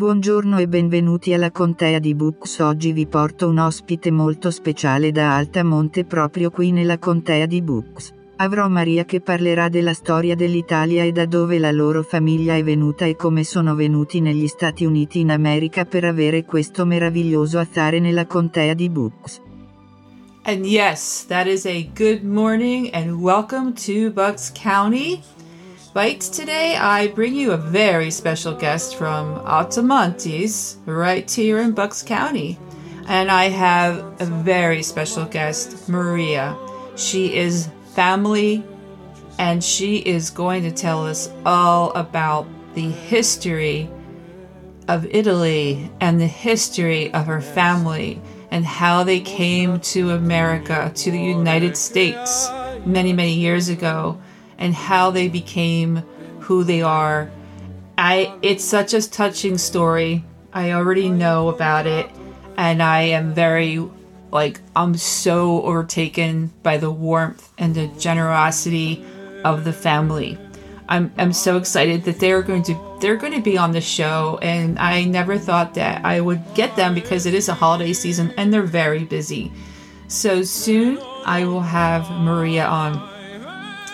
Buongiorno e benvenuti alla Contea di Books. Oggi vi porto un ospite molto speciale da Altamonte proprio qui nella Contea di Books. Avrò Maria che parlerà della storia dell'Italia e da dove la loro famiglia è venuta e come sono venuti negli Stati Uniti in America per avere questo meraviglioso affare nella Contea di Books. And yes, that is a good morning and welcome to Bucks County. Today, I bring you a very special guest from Altomontes, right here in Bucks County. And I have a very special guest, Maria. She is family and she is going to tell us all about the history of Italy and the history of her family and how they came to America, to the United States many, many years ago and how they became who they are. I it's such a touching story. I already know about it and I am very like I'm so overtaken by the warmth and the generosity of the family. I'm I'm so excited that they're going to they're going to be on the show and I never thought that I would get them because it is a holiday season and they're very busy. So soon I will have Maria on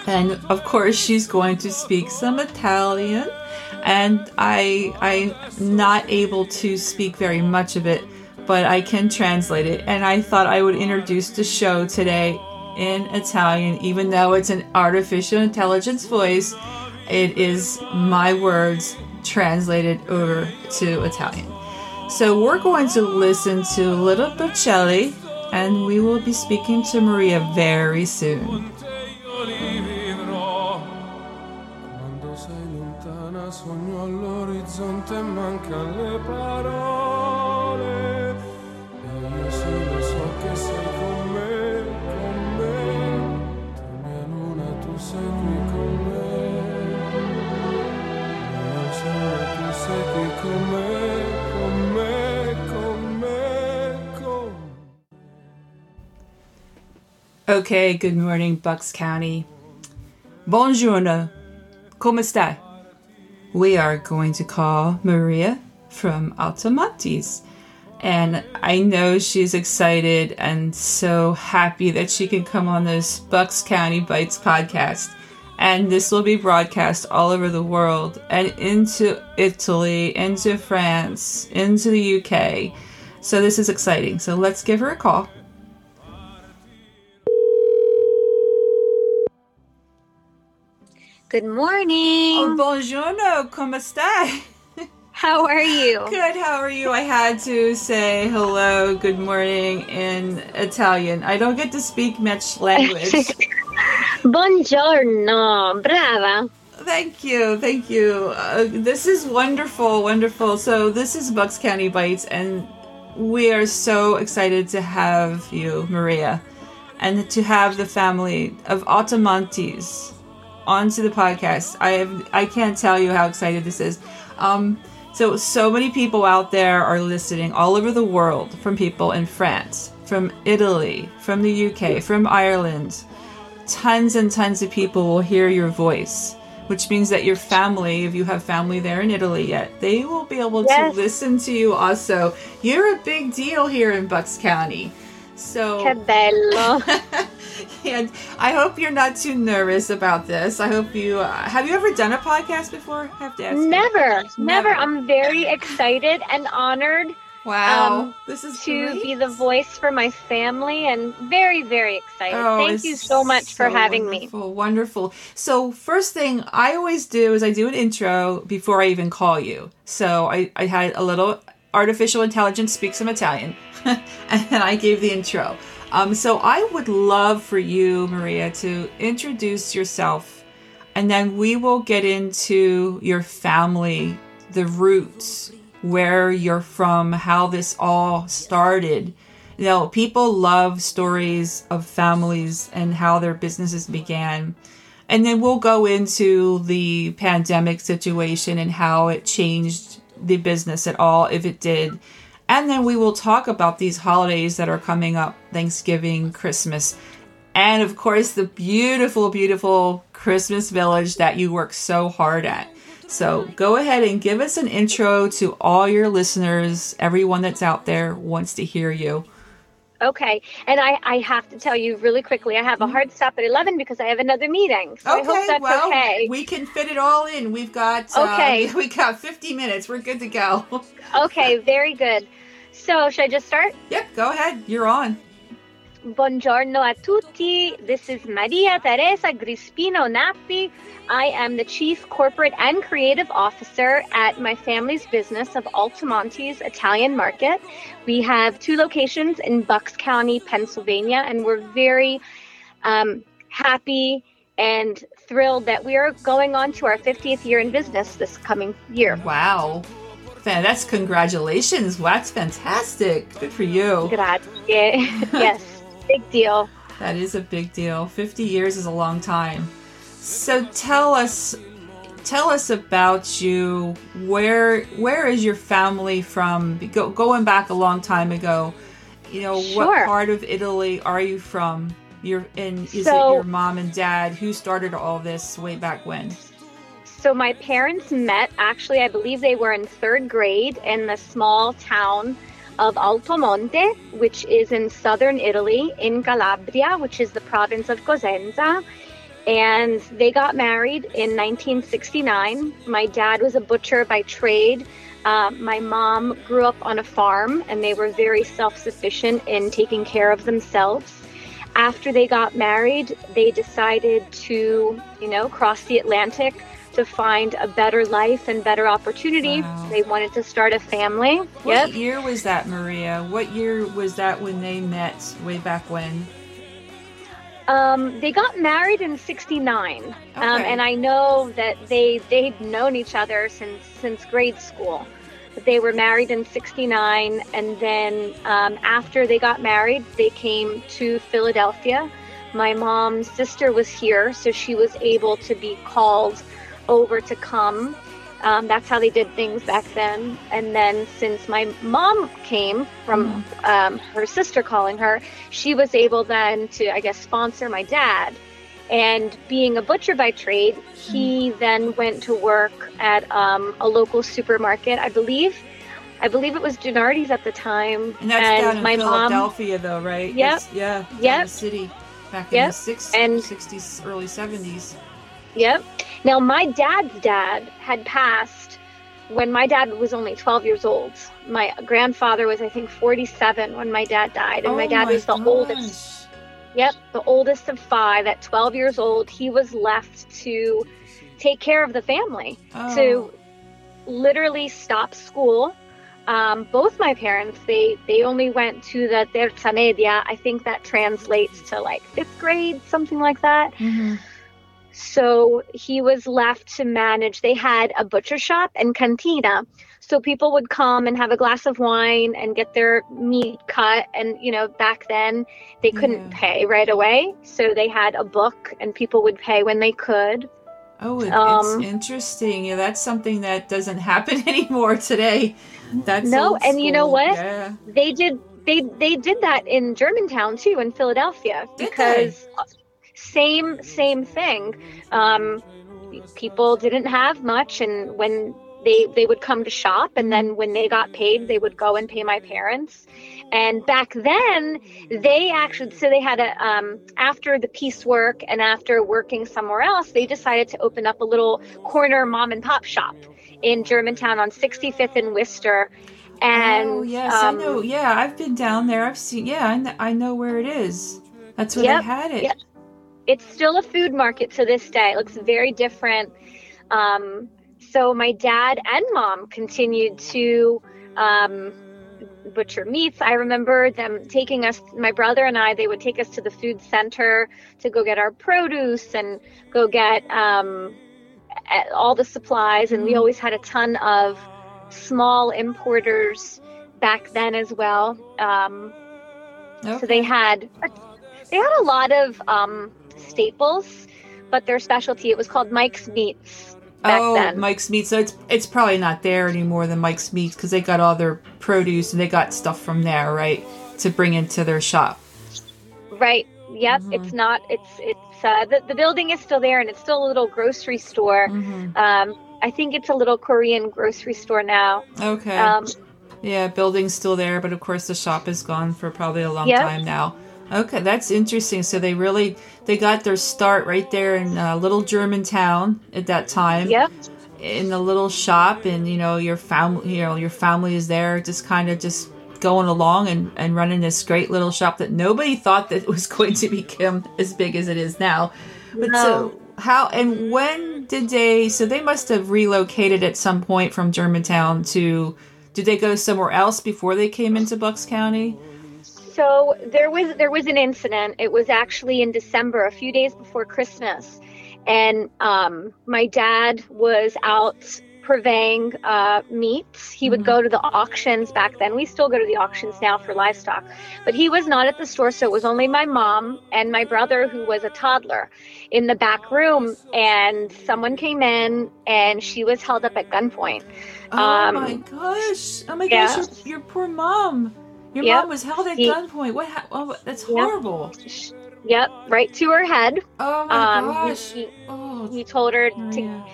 and of course she's going to speak some Italian. And I I'm not able to speak very much of it but I can translate it. And I thought I would introduce the show today in Italian. Even though it's an artificial intelligence voice it is my words translated over to Italian. So we're going to listen to Little Bocelli and we will be speaking to Maria very soon mancano le parole e io sì lo so che sei con me, con me tu mia luna tu sei qui con me mio sole tu sei qui con me Okay, good morning Bucks County. Buongiorno. Come stai? We are going to call Maria from Altomontes. And I know she's excited and so happy that she can come on this Bucks County Bytes podcast. And this will be broadcast all over the world and into Italy, into France, into the UK. So this is exciting. So let's give her a call. Good morning. Oh, buongiorno, come stai? How are you? Good, how are you? I had to say hello, good morning in Italian. I don't get to speak much language. Buongiorno, brava. Thank you, thank you. Uh, this is wonderful, wonderful. So, this is Bucks County Bytes, and we are so excited to have you, Maria, and to have the family of Altomontes onto the podcast. I have I can't tell you how excited this is. Um, so so many people out there are listening all over the world from people in France, from Italy, from the UK, from Ireland. Tons and tons of people will hear your voice, which means that your family, if you have family there in Italy yet, they will be able yes. to listen to you also. You're a big deal here in Bucks County. So Che bello. and I hope you're not too nervous about this. I hope you uh, have you ever done a podcast before? I have to ask. Never, never, never. I'm very excited and honored. Wow, um, this is to great. be the voice for my family, and very, very excited. Oh, Thank you so much so for having wonderful, me. Wonderful. So, first thing I always do is I do an intro before I even call you. So, I, I had a little artificial intelligence speak some Italian, and then I gave the intro. Um, so I would love for you, Maria, to introduce yourself, and then we will get into your family, the roots, where you're from, how this all started. You know, people love stories of families and how their businesses began. And then we'll go into the pandemic situation and how it changed the business at all, if it did and then we will talk about these holidays that are coming up Thanksgiving, Christmas, and of course the beautiful, beautiful Christmas village that you work so hard at. So go ahead and give us an intro to all your listeners. Everyone that's out there wants to hear you. Okay. And I, I have to tell you really quickly, I have a mm-hmm. hard stop at 11 because I have another meeting. So okay, I hope that's well, okay. We can fit it all in. We've got, uh, okay. we got 50 minutes. We're good to go. okay. Very good. So should I just start? Yep. Go ahead. You're on. Buongiorno a tutti. This is Maria Teresa Grispino Nappi. I am the Chief Corporate and Creative Officer at my family's business of Altomonte's Italian Market. We have two locations in Bucks County, Pennsylvania, and we're very um, happy and thrilled that we are going on to our 50th year in business this coming year. Wow. That's congratulations. That's fantastic. Good for you. Grazie. yes. Big deal. That is a big deal. 50 years is a long time. So tell us tell us about you. Where where is your family from? Go, going back a long time ago. You know, sure. what part of Italy are you from? You're in is so, it your mom and dad who started all this way back when? So my parents met actually I believe they were in 3rd grade in the small town of Altomonte, which is in southern Italy, in Calabria, which is the province of Cosenza. And they got married in 1969. My dad was a butcher by trade. Uh, my mom grew up on a farm, and they were very self sufficient in taking care of themselves. After they got married, they decided to, you know, cross the Atlantic to find a better life and better opportunity. Wow. They wanted to start a family. What yep. year was that, Maria? What year was that when they met way back when? Um, they got married in '69, um, okay. um, and I know that they they'd known each other since since grade school. But they were married in '69, and then um, after they got married, they came to Philadelphia. My mom's sister was here, so she was able to be called over to come. Um, that's how they did things back then. And then since my mom came from mm-hmm. um, her sister calling her, she was able then to, I guess, sponsor my dad. And being a butcher by trade, he mm-hmm. then went to work at um, a local supermarket, I believe. I believe it was Genuardi's at the time. And that's and down in my Philadelphia, mom, though, right? Yep. It's, yeah. Yep. The city back in yep. the 60s, and, 60s, early 70s. Yep. Now, my dad's dad had passed when my dad was only 12 years old. My grandfather was, I think, 47 when my dad died, and oh my dad my was the gosh. oldest. Yep, the oldest of five. At 12 years old, he was left to take care of the family, oh. to literally stop school. Um, both my parents, they they only went to the terza media. I think that translates to like fifth grade, something like that. Mm-hmm. So he was left to manage. They had a butcher shop and cantina. So people would come and have a glass of wine and get their meat cut. And, you know, back then they couldn't yeah. pay right away. So they had a book and people would pay when they could. Oh, it, um, it's interesting. Yeah, that's something that doesn't happen anymore today. That's no, and you know what? Yeah. They did. They they did that in Germantown too, in Philadelphia, did because they? Same same thing. Um, people didn't have much, and when they they would come to shop, and then when they got paid, they would go and pay my parents. And back then, they actually so they had a um, after the piecework and after working somewhere else, they decided to open up a little corner mom and pop shop in Germantown on 65th and Worcester. And oh yes, um, I know. Yeah, I've been down there. I've seen. Yeah, I know, I know where it is. That's where yep, they had it. Yep it's still a food market to this day. It looks very different. Um, so my dad and mom continued to um, butcher meats. I remember them taking us, my brother and I, they would take us to the food center to go get our produce and go get um, all the supplies. And we mm. always had a ton of small importers back then as well. Um, okay. So they had they had a lot of um, staples, but their specialty it was called Mike's Meats. oh, then. Mike's Meats. So it's it's probably not there anymore than Mike's Meats because they got all their produce and they got stuff from there, right, to bring into their shop. Right. Yep. Mm-hmm. It's not. It's it's uh, the the building is still there and it's still a little grocery store. Mm-hmm. Um, I think it's a little Korean grocery store now. Okay. Um, yeah, building's still there, but of course the shop is gone for probably a long Yep. time now. Okay, that's interesting. So they really they got their start right there in a little German town at that time. yep. in the little shop and you know your family you know your family is there just kind of just going along and, and running this great little shop that nobody thought that was going to become as big as it is now but so how and when did they so they must have relocated at some point from germantown to did they go somewhere else before they came into bucks county So there was there was an incident. It was actually in December, a few days before Christmas, and um, my dad was out purveying uh, meat. He would Mhm. go to the auctions back then. We still go to the auctions now for livestock, but he was not at the store. So it was only my mom and my brother, who was a toddler, in the back room. And someone came in, and she was held up at gunpoint. oh Um, my gosh oh my yeah. gosh your, your poor mom your Yep. mom was held at He- gunpoint what ha- oh, that's Yep. horrible Yep, right to her head. oh my Um, gosh he, oh he told her to Maria.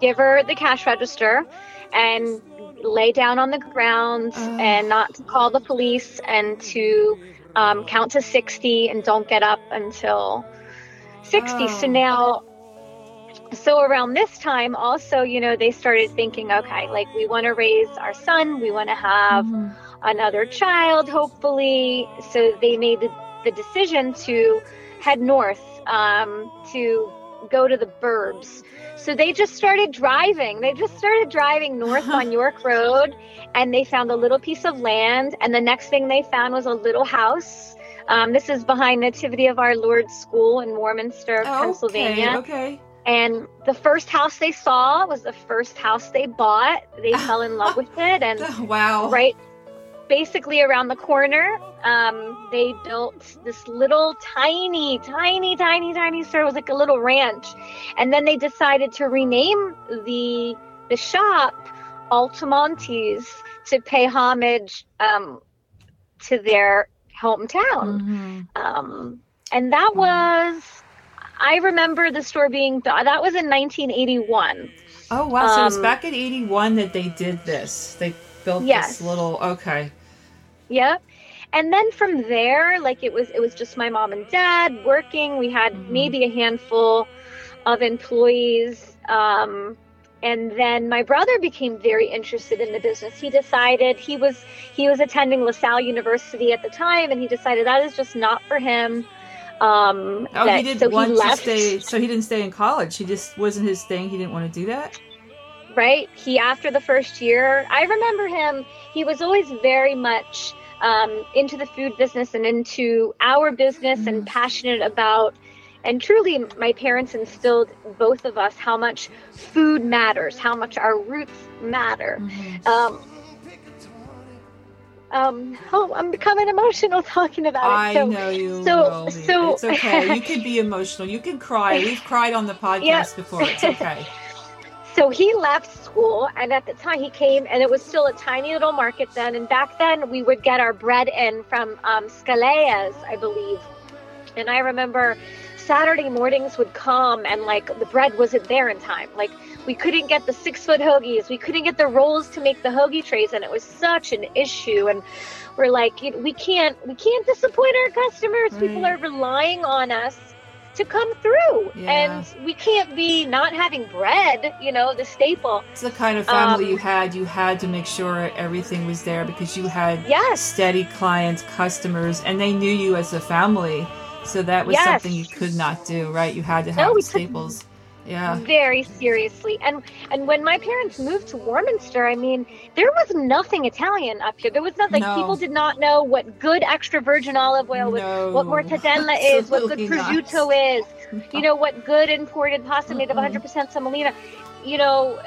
give her the cash register and lay down on the ground Ugh. and not to call the police and to um, count to 60 and don't get up until 60. So Oh. now, so around this time, also, you know, they started thinking, okay, like we want to raise our son, we want to have Mhm. Another child, hopefully. So they made the, the decision to head north um, to go to the burbs. So they just started driving. They just started driving north on York Road and they found a little piece of land. And the next thing they found was a little house. Um, this is behind Nativity of Our Lord School in Warminster, Oh, Pennsylvania. Okay. And the first house they saw was the first house they bought. They fell in love with it. And. Wow. right basically around the corner um, they built this little tiny tiny tiny tiny store it was like a little ranch and then they decided to rename the the shop altomontes to pay homage um, to their hometown Mhm. um, and that was i remember the store being that was in 1981 Oh wow! So it was Um, back in '81 that they did this. They built Yes. this little. Okay. Yep. And then from there, like it was it was just my mom and dad working. We had Mhm. maybe a handful of employees. Um, and then my brother became very interested in the business. He decided he was he was attending LaSalle University at the time, and he decided that is just not for him. Um, Oh, that- he didn't so want he to stay. So he didn't stay in college. He just wasn't his thing. He didn't want to do that. right? He after the first year, I remember him. He was always very much um, into the food business and into our business and Mhm. passionate about. And truly, my parents instilled both of us how much food matters, how much our roots matter. Mhm. Um, um, oh, I'm becoming emotional talking about I it. So, know you. so- will be. so- it's okay. You can be emotional. You can cry. We've cried on the podcast Yeah. before. It's okay. So he left school, and at the time he came, and it was still a tiny little market then. And back then, we would get our bread in from um, Scaleas, I believe. And I remember Saturday mornings would come, and like the bread wasn't there in time. Like we couldn't get the six foot hoagies, we couldn't get the rolls to make the hoagie trays, and it was such an issue. And we're like, we can't, we can't disappoint our customers. People are relying on us to come through Yeah. and we can't be not having bread you know the staple It's the kind of family Um, you had. You had to make sure everything was there because you had yes steady clients, customers, and they knew you as a family. So that was Yes. something you could not do, right? You had to have No, we the took- staples. Yeah. very seriously. And and when my parents moved to warminster i mean there was nothing italian up here. There was nothing. No. people did not know what good extra virgin olive oil was no, what mortadella is what good prosciutto is you know what good imported pasta made of 100% semolina. You know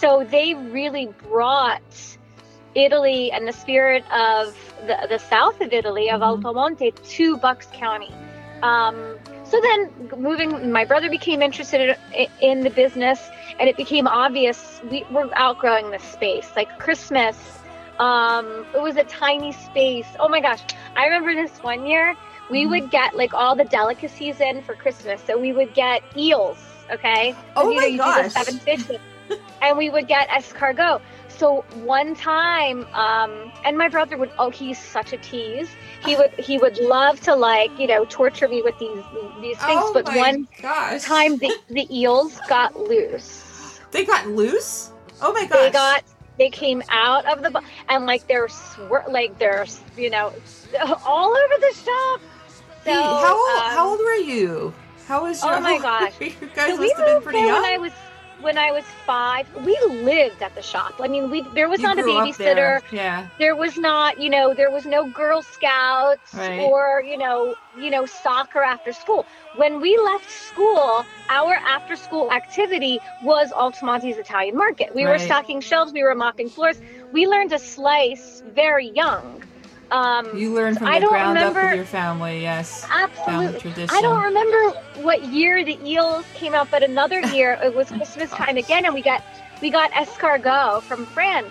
so they really brought italy and the spirit of the, the south of italy of Mhm. altomonte to bucks county. Um, so then moving my brother became interested in, in the business and it became obvious we were outgrowing this space like christmas um, it was a tiny space oh my gosh i remember this one year we Mhm. would get like all the delicacies in for christmas so we would get eels Okay. Oh you my you gosh. seven fishes and we would get escargot. So one time, um, and my brother would oh he's such a tease. He would he would love to like you know torture me with these these things. Oh but one gosh. time the the eels got loose. They got loose? Oh my gosh. They got they came out of the and like they're swir- like they're you know all over the shop. So Hey, how old, um, how old were you? How was your Oh my gosh. You guys so must have been pretty young. when I was when I was five. We lived at the shop. I mean, we there was You not a babysitter. there. Yeah. There was not, you know, there was no Girl Scouts Right. or you know, you know, soccer after school. When we left school, our after school activity was Altomonte's Italian Market. We were stocking shelves. We were mopping floors. We learned to slice very young. Um, You learned from the ground up with your family, yes. Absolutely. I don't remember what year the eels came out, but another year it was Christmas time again, and we got we got escargot from France,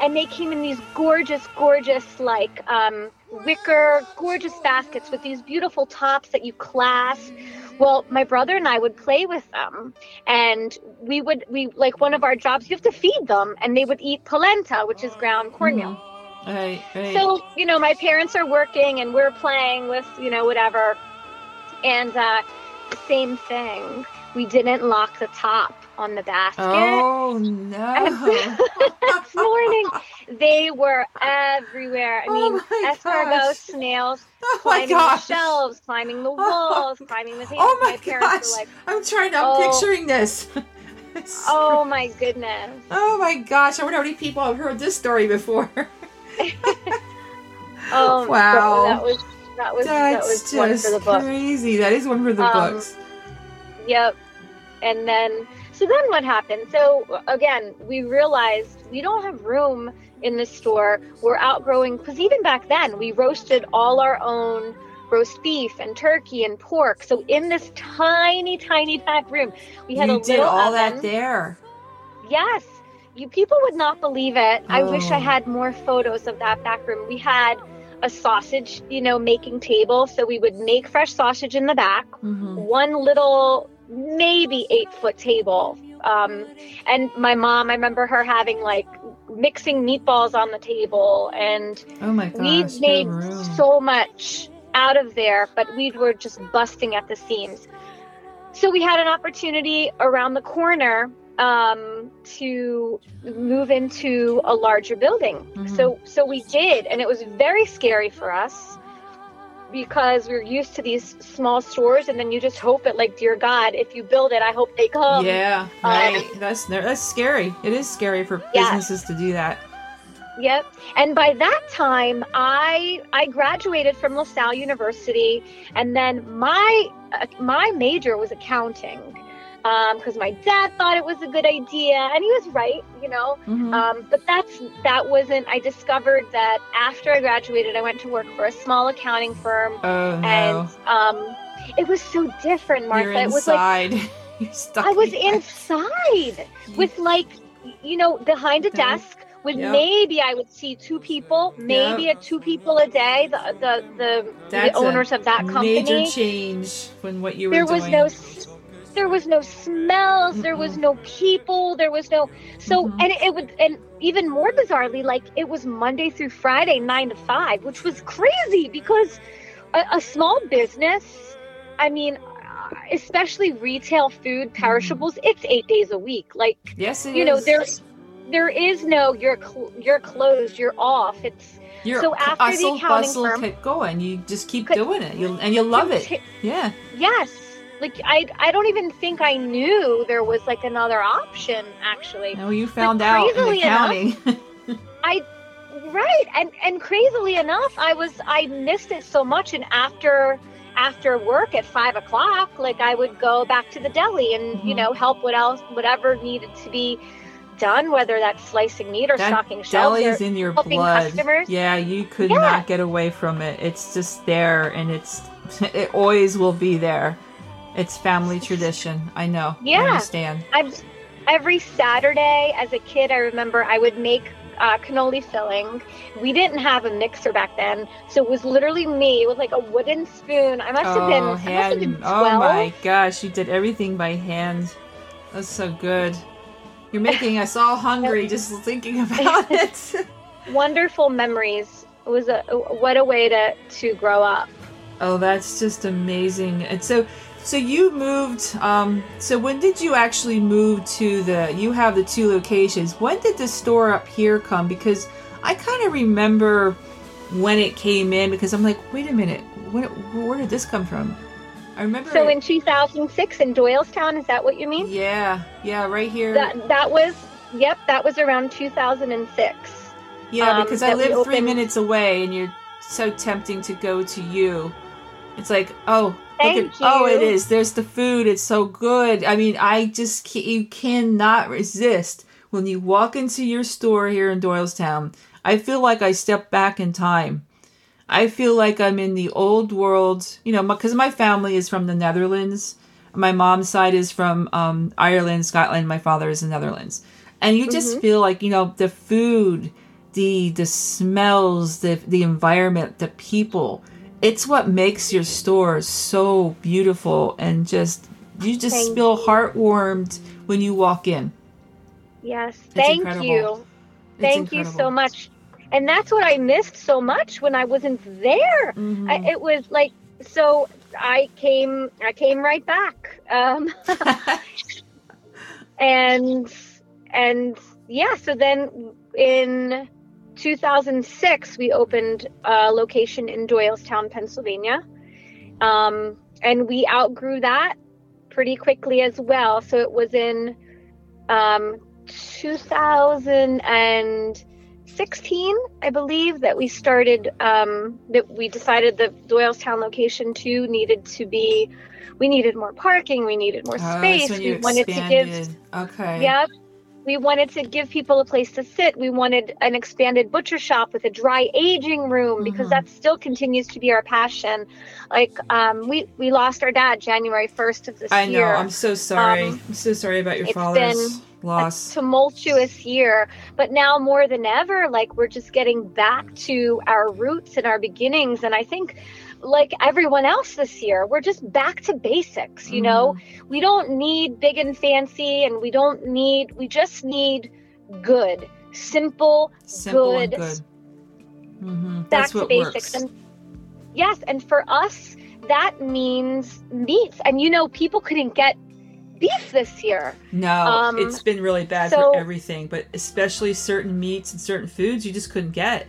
and they came in these gorgeous, gorgeous like um, wicker, gorgeous baskets with these beautiful tops that you clasp. Well, my brother and I would play with them, and we would we like one of our jobs. You have to feed them, and they would eat polenta, which is ground cornmeal. Right, right. So, you know, my parents are working and we're playing with, you know, whatever. And uh, same thing. We didn't lock the top on the basket. oh no. Next morning, they were everywhere. I Oh mean, my escargot, gosh. snails, oh my climbing the shelves, climbing the walls, climbing the tables. Oh my, parents gosh. like, I'm trying to, I'm Oh. picturing this. Oh my goodness. Oh my gosh, I wonder how many people have heard this story before. Oh, Wow. That was, that was, that That's was one just for the book. crazy. That is one for the Um, books. Yep. And then, so then what happened? So again, we realized we don't have room in the store. We're outgrowing, because even back then, we roasted all our own roast beef and turkey and pork. So in this tiny, tiny back room, we had You a did little all oven. that there. Yes. You people would not believe it. I wish I Oh. had more photos of that back room. We had a sausage, you know, making table. So we would make fresh sausage in the back Mhm. one little maybe eight foot table um, and my mom i remember her having like mixing meatballs on the table and Oh my gosh. we made room. so much out of there but we were just busting at the seams so we had an opportunity around the corner um, to move into a larger building Mhm. so so we did and it was very scary for us because we're used to these small stores and then you just hope it like dear god if you build it i hope they come yeah, right. that's that's scary. It is scary for Yeah. businesses to do that. Yep. And by that time, I I graduated from LaSalle University, and then my uh, my major was accounting, because my dad thought it was a good idea, and he was right, you know. Mhm. Um, but that's that wasn't. I discovered that after I graduated, I went to work for a small accounting firm, oh no. and um, it was so different, Martha. You're it was like inside. You're stuck I was inside with like, you know, behind a Okay. desk with Yep. maybe I would see two people, maybe a two people a day. The the the, the owners of that company. Major change when what you were there doing. was no. There was no smells. There was no people. There was no. So Mhm. and it, it would and even more bizarrely, like it was Monday through Friday, nine to five, which was crazy because a, a small business. I mean, uh, especially retail food, Mm-hmm. perishables. It's eight days a week. Like Yes, you know there's there is no you're cl- you're closed you're off it's You're so after the hustle, accounting bustle, firm- kept going. You just keep Could- doing it, you and you love it. Yeah. yes like i i don't even think i knew there was like another option actually No, you found out in crazily enough- accounting. right and and crazily enough i was i missed it so much and after after work at five o'clock like i would go back to the deli and you Mhm. know help what else whatever needed to be done whether that's slicing meat or that stocking shelves deli is or in your helping blood. customers. Yeah, you could Yeah. not get away from it. It's just there, and it's it always will be there. It's family tradition. I know. I Yeah. understand. I'm every Saturday as a kid. I remember I would make uh, cannoli filling. We didn't have a mixer back then, so it was literally me with like a wooden spoon. I must have been, Oh, I must have hand. been Oh twelve. my gosh, you did everything by hand. That's so good. You're making us all hungry just thinking about it. Wonderful memories. It was a what a way to to grow up. Oh, that's just amazing. And so so you moved um so when did you actually move to the you have the two locations. When did the store up here come because I kind of remember when it came in because I'm like, "Wait a minute. Where, where did this come from?" I remember. So in 2006 in Doylestown, is that what you mean? Yeah, yeah, right here. That that was yep, that was around 2006. Yeah, um, because I live three minutes away, and you're so tempting to go to you. It's like, oh, Thank at, oh, it is. There's the food. It's so good. I mean, I just can't, you cannot resist when you walk into your store here in Doylestown. I feel like I step back in time I feel like I'm in the old world, you know, because my family is from the Netherlands. My mom's side is from um, Ireland, Scotland. My father is in the Netherlands, and you just mm-hmm. feel like you know the food, the the smells, the the environment, the people. It's what makes your store so beautiful and just you just thank feel heartwarmed when you walk in. Yes, it's thank incredible. you. Thank you so much and that's what I missed so much when I wasn't there. Mm-hmm. I, it was like so I came I came right back, um, and and yeah. So then in 2006 we opened a location in Doylestown, Pennsylvania, um, and we outgrew that pretty quickly as well. So it was in um, 2000 and 16, I believe, that we started, um, that we decided the Doylestown location too needed to be, we needed more parking, we needed more oh, space. we wanted to give, okay. Yep. We wanted to give people a place to sit. We wanted an expanded butcher shop with a dry aging room because mm-hmm. that still continues to be our passion. Like um, we we lost our dad January first of this I year. I know. I'm so sorry. Um, I'm so sorry about your father's. Loss. a tumultuous year. But now more than ever, like we're just getting back to our roots and our beginnings. And I think like everyone else this year, we're just back to basics, you mm-hmm. know? We don't need big and fancy and we don't need we just need good, simple, simple good. good. Mm-hmm. Back to basics. Works. And yes, and for us that means meats. And you know, people couldn't get beef this year. No, um, it's been really bad so, for everything, but especially certain meats and certain foods you just couldn't get.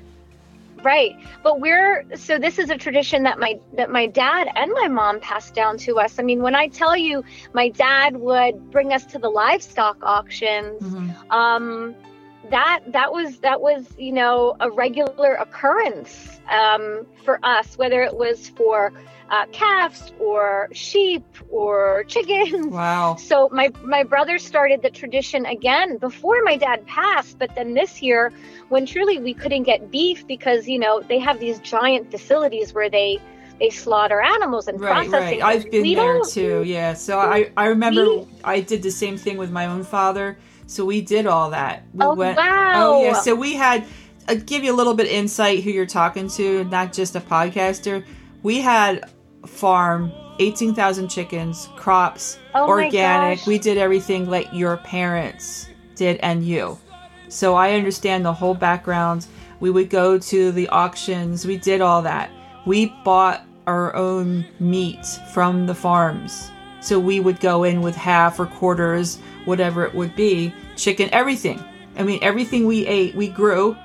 Right. But we're so this is a tradition that my that my dad and my mom passed down to us. I mean, when I tell you my dad would bring us to the livestock auctions, mm-hmm. um that that was that was you know a regular occurrence um, for us whether it was for uh, calves or sheep or chickens. Wow. So my my brother started the tradition again before my dad passed, but then this year when truly we couldn't get beef because you know they have these giant facilities where they they slaughter animals and right, processing. Right, I've been we there too. Yeah. So I I remember we, I did the same thing with my own father. So we did all that. We oh went, wow! Oh yeah. So we had. I'll uh, give you a little bit insight who you're talking to, not just a podcaster. We had farm, 18,000 chickens, crops, oh organic. We did everything like your parents did and you. So I understand the whole background. We would go to the auctions. We did all that. We bought our own meat from the farms. So we would go in with half or quarters, whatever it would be, chicken, everything. I mean, everything we ate, we grew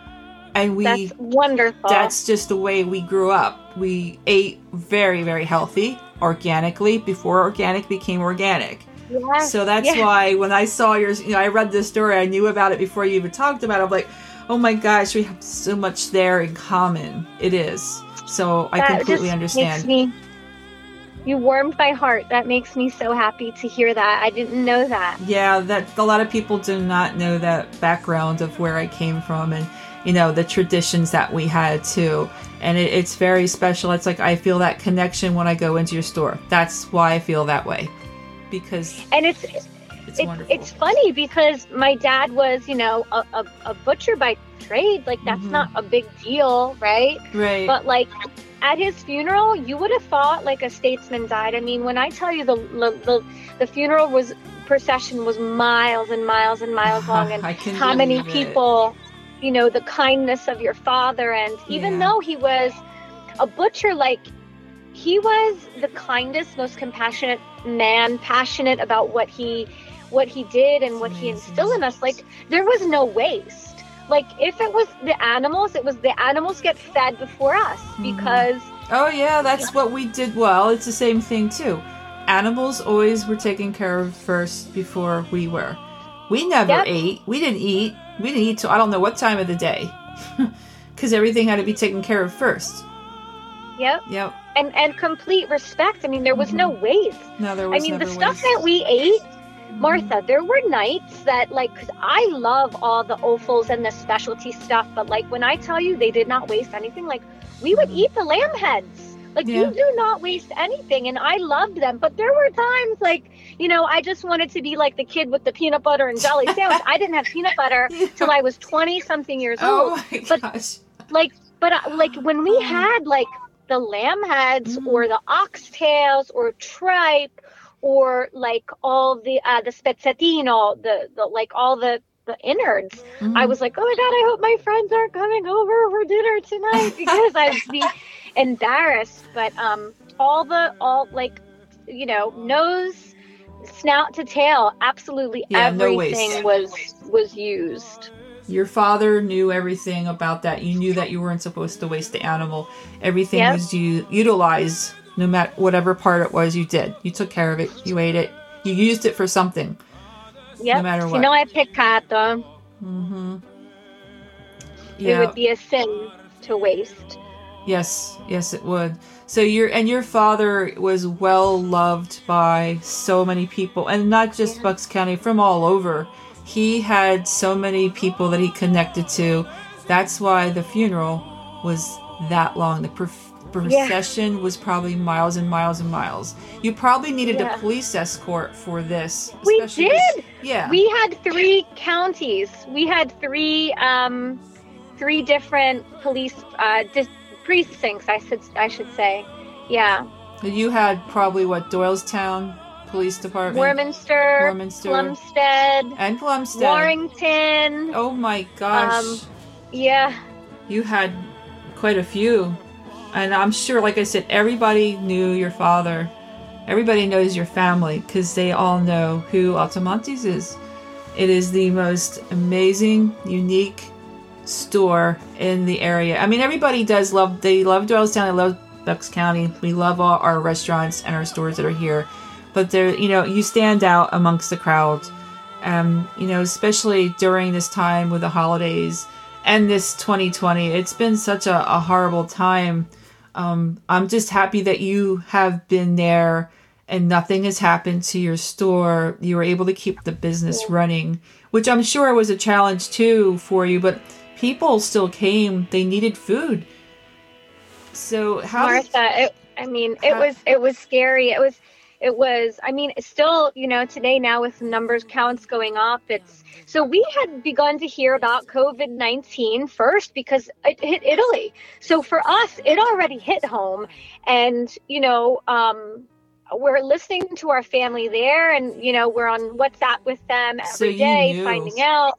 and we that's wonderful. that's just the way we grew up. We ate very very healthy organically before organic became organic. Yes, so that's why when i saw yours you know i read this story i knew about it before you even talked about it. I'm like oh my gosh we have so much there in common. It is. So i that completely understand. me, you warmed my heart. That makes me so happy to hear that. I didn't know that. Yeah that a lot of people do not know that background of where i came from and you know the traditions that we had too. And it, it's very special. It's like i feel that connection when i go into your store. That's why i feel that way. Because and it's it's it's, it's funny because my dad was you know a, a, a butcher by trade. Like that's mm-hmm. not a big deal right? Right. But like at his funeral you would have thought like a statesman died. I mean when i tell you the the, the, the funeral was procession was miles and miles and miles long, and how many people, it. You know, the kindness of your father, and even yeah. though he was a butcher, like he was the kindest, most compassionate man, passionate about what he what he did and what he instilled in us. Like there was no waste. Like if it was the animals, it was the animals get fed before us mm-hmm. because. Oh yeah, that's what we did. Well, it's the same thing too. Animals always were taken care of first before we were. We never yep. ate. We didn't eat. We didn't eat till I don't know what time of the day, because everything had to be taken care of first. Yep. Yep. And and complete respect. I mean, there was mm-hmm. no waste. No, there was. I mean, the waste. stuff that we ate Martha, there were nights that, like, because I love all the offals and the specialty stuff, but like when I tell you they did not waste anything, like we would eat the lamb heads. Like yeah. you do not waste anything, and I loved them. But there were times, like you know, I just wanted to be like the kid with the peanut butter and jelly sandwich. I didn't have peanut butter yeah. till I was twenty something years oh old. My but gosh. like, but uh, like when we had like the lamb heads mm. or the oxtails or tripe or like all the uh, the spezzettino, the the like all the the innards. Mm-hmm. I was like, oh my god, I hope my friends aren't coming over for dinner tonight because I'd be embarrassed. But um, all the all like you know nose, snout to tail, absolutely yeah, everything no was was used. Your father knew everything about that. You knew that you weren't supposed to waste the animal. Everything yep. was you utilize no matter whatever part it was you did. You took care of it. You ate it. You used it for something. Yeah. No matter what. You know, I peccato. Mm-hmm. Yeah. It would be a sin to waste. Yes, yes, it would. So your and your father was well loved by so many people, and not just yeah. Bucks County, from all over. He had so many people that he connected to. That's why the funeral was that long. The prof- procession yeah. was probably miles and miles and miles. You probably needed yeah. a police escort for this. We did. Yeah. We had three counties. We had three um, three different police uh, dis- precincts. I should I should say. Yeah. You had probably what Doylestown Police Department, Warminster, Warminster, Plumstead, and Plumstead, Warrington. Oh my gosh. Um, yeah. You had quite a few. And I'm sure, like I said, everybody knew your father. Everybody knows your family because they all know who Altomontes is. It is the most amazing, unique store in the area. I mean, everybody does love, they love Doylestown, they love Bucks County. We love all our restaurants and our stores that are here. But there, you know, you stand out amongst the crowd. Um, you know, especially during this time with the holidays and this 2020. It's been such a, a horrible time um, I'm just happy that you have been there and nothing has happened to your store. You were able to keep the business running, which I'm sure was a challenge too for you, but people still came. They needed food. So how Martha, it, I mean, it how, was it was scary. It was it was i mean still you know today now with numbers counts going up it's so we had begun to hear about covid-19 first because it hit italy. So for us it already hit home. And you know um we're listening to our family there and you know we're on whatsapp with them every so day finding out.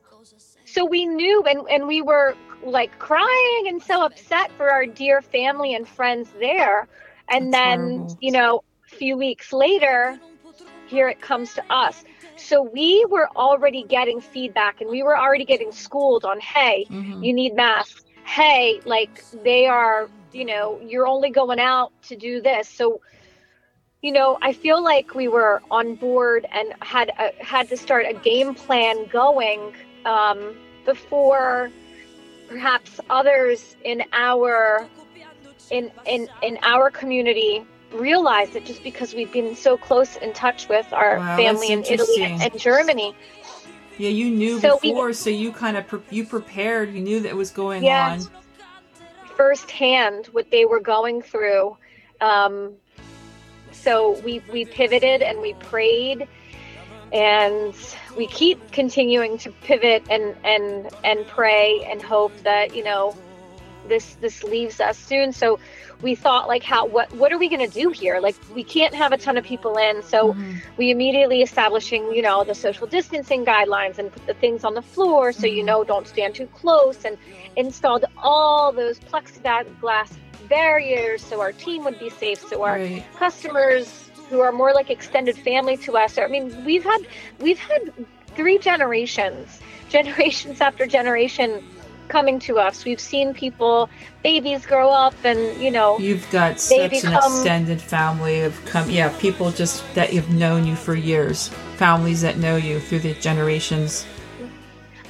So we knew and, and we were like crying and so upset for our dear family and friends there. And That's then horrible. you know few weeks later, here it comes to us. So we were already getting feedback and we were already getting schooled on, hey, mm-hmm. you need masks. Hey, like they are, you know, you're only going out to do this. So, you know, I feel like we were on board and had a, had to start a game plan going um, before perhaps others in our in in in our community realized it just because we've been so close in touch with our wow, family in Italy and Germany. Yeah, you knew so before, we, so you kind of pre- you prepared. You knew that was going yeah, on firsthand what they were going through. Um, so we we pivoted and we prayed, and we keep continuing to pivot and and and pray and hope that you know this this leaves us soon. So we thought like how what what are we going to do here? Like we can't have a ton of people in. So mm-hmm. we immediately establishing, you know, the social distancing guidelines and put the things on the floor so mm-hmm. you know don't stand too close and installed all those plexiglass barriers so our team would be safe so our right. customers who are more like extended family to us. I mean, we've had we've had three generations, generations after generation coming to us. We've seen people, babies grow up, and you know, you've got such become, an extended family of come, yeah, people just that have known you for years, families that know you through the generations.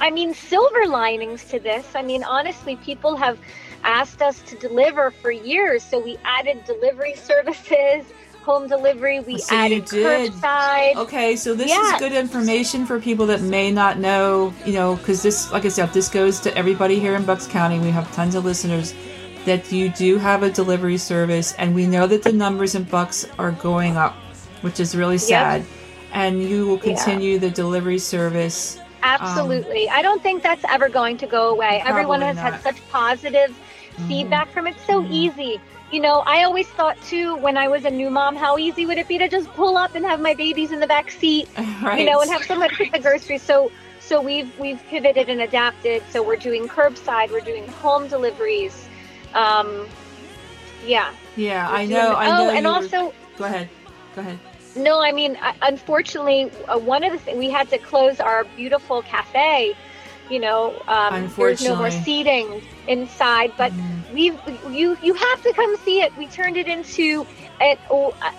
I mean, silver linings to this. I mean, honestly, people have asked us to deliver for years, so we added delivery services home delivery. We so added curbside. Okay, so this yes. is good information for people that may not know, you know, because this, like I said, this goes to everybody here in Bucks County. We have tons of listeners that you do have a delivery service, and we know that the numbers in Bucks are going up, which is really sad. Yep. And you will continue yeah. the delivery service. Absolutely. Um, I don't think that's ever going to go away. Everyone has not. had such positive mm. feedback from it. So mm. easy you know, I always thought too when I was a new mom, how easy would it be to just pull up and have my babies in the back seat, right. you know, and have someone pick the groceries. So, so we've we've pivoted and adapted. So we're doing curbside, we're doing home deliveries. Um, yeah. Yeah, I know. I know. Oh, and also, were... go ahead. Go ahead. No, I mean, unfortunately, uh, one of the things we had to close our beautiful cafe you know, um, there's no more seating inside. But mm. we you you have to come see it. We turned it into a,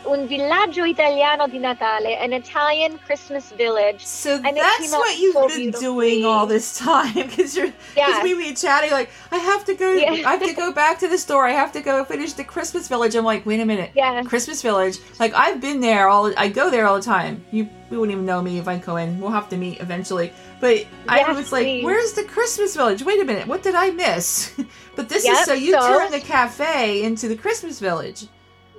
un villaggio italiano di Natale, an Italian Christmas village. So that's what you've so been doing all this time because you're because yes. we be chatting like I have to go. I have to go back to the store. I have to go finish the Christmas village. I'm like, wait a minute, yeah, Christmas village. Like I've been there all. I go there all the time. You we wouldn't even know me if I go in. We'll have to meet eventually. But yes, I was like, please. where's the Christmas village? Wait a minute, what did I miss? but this yep, is so you so, turn the cafe into the Christmas village.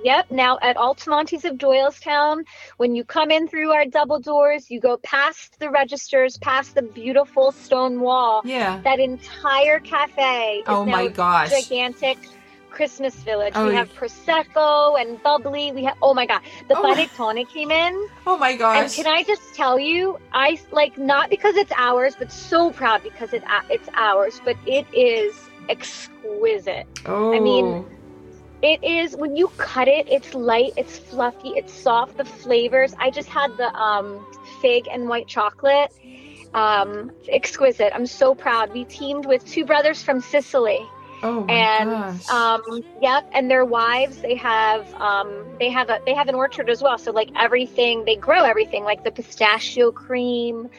Yep. Now at Altomonte's of Doylestown, when you come in through our double doors, you go past the registers, past the beautiful stone wall. Yeah. That entire cafe. oh my gosh. Gigantic Christmas village. Oh, we have prosecco and bubbly. We have oh my god, the oh panettone came in. Oh my gosh! And can I just tell you, I like not because it's ours, but so proud because it it's ours. But it is exquisite. Oh. I mean, oh. it is when you cut it. It's light. It's fluffy. It's soft. The flavors. I just had the um, fig and white chocolate. Um, exquisite. I'm so proud. We teamed with two brothers from Sicily Oh and gosh. um yep, and their wives they have um they have a they have an orchard as well. So like everything they grow everything like the pistachio cream,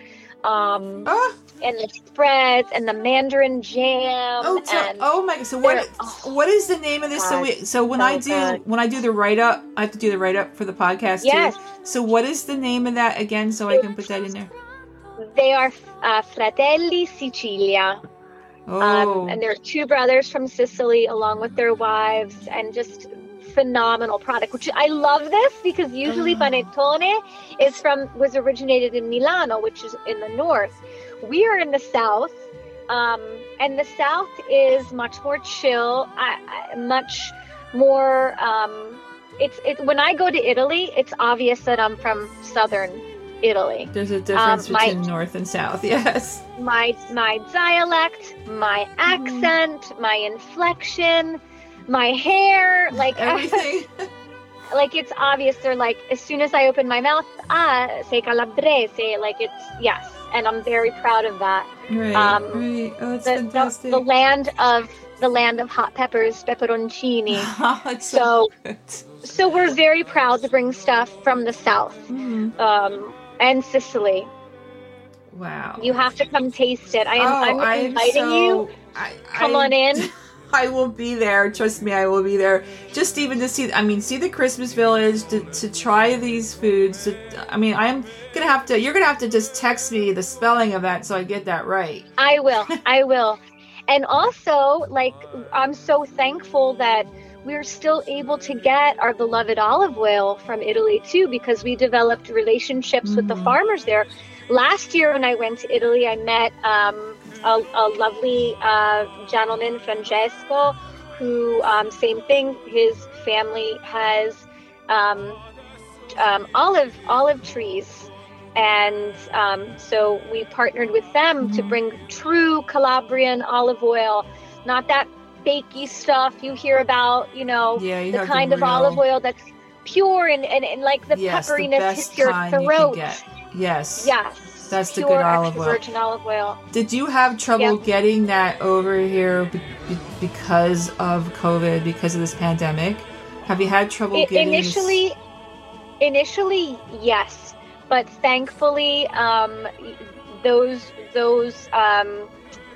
um ah. and the spreads and the mandarin jam. Oh, so, oh my! So what? Oh, what is the name of this? God, so we, so when I do when I do the write up, I have to do the write up for the podcast yes. too. So what is the name of that again? So I can put that in there. They are uh, Fratelli Sicilia. Um, oh. Um, and there are two brothers from Sicily along with their wives and just phenomenal product which I love this because usually oh. panettone is from was originated in Milano which is in the north we are in the south um, and the south is much more chill I, I, much more um, it's it when I go to Italy it's obvious that I'm from southern Italy. There's a difference um, between north and south. Yes. My my dialect, my accent, mm. my inflection, my hair, like everything. like it's obvious. They're like as soon as I open my mouth, ah, say calabrese. Like it's yes, and I'm very proud of that. Right. Um, right. Oh, that's the, fantastic. The, the land of the land of hot peppers, pepperoncini. oh, so, so, so, we're very proud to bring stuff from the south. Mm-hmm. Um, and Sicily. Wow. You have to come taste it. I am oh, I'm inviting so, you. I, come I, on in. I will be there. Trust me, I will be there. Just even to see, I mean, see the Christmas village, to, to try these foods. To, I mean, I'm gonna have to. You're gonna have to just text me the spelling of that so I get that right. I will. I will. And also, like, I'm so thankful that we're still able to get our beloved olive oil from Italy too because we developed relationships mm with the mm. farmers there. Last year when I went to Italy, I met um, a, a, lovely uh, gentleman, Francesco, who um, same thing. His family has um, um, olive olive trees, and um, so we partnered with them mm-hmm. to bring true Calabrian olive oil, not that fakey stuff you hear about. You know, yeah, you the kind of olive oil that's pure and, and, and like the yes, pepperiness hits your throat. You yes. Yes. That's pure the good olive oil. virgin olive oil. Did you have trouble getting that over here be- because of COVID, because of this pandemic? Have you had trouble it, getting initially? Initially, yes, but thankfully, um, those those um,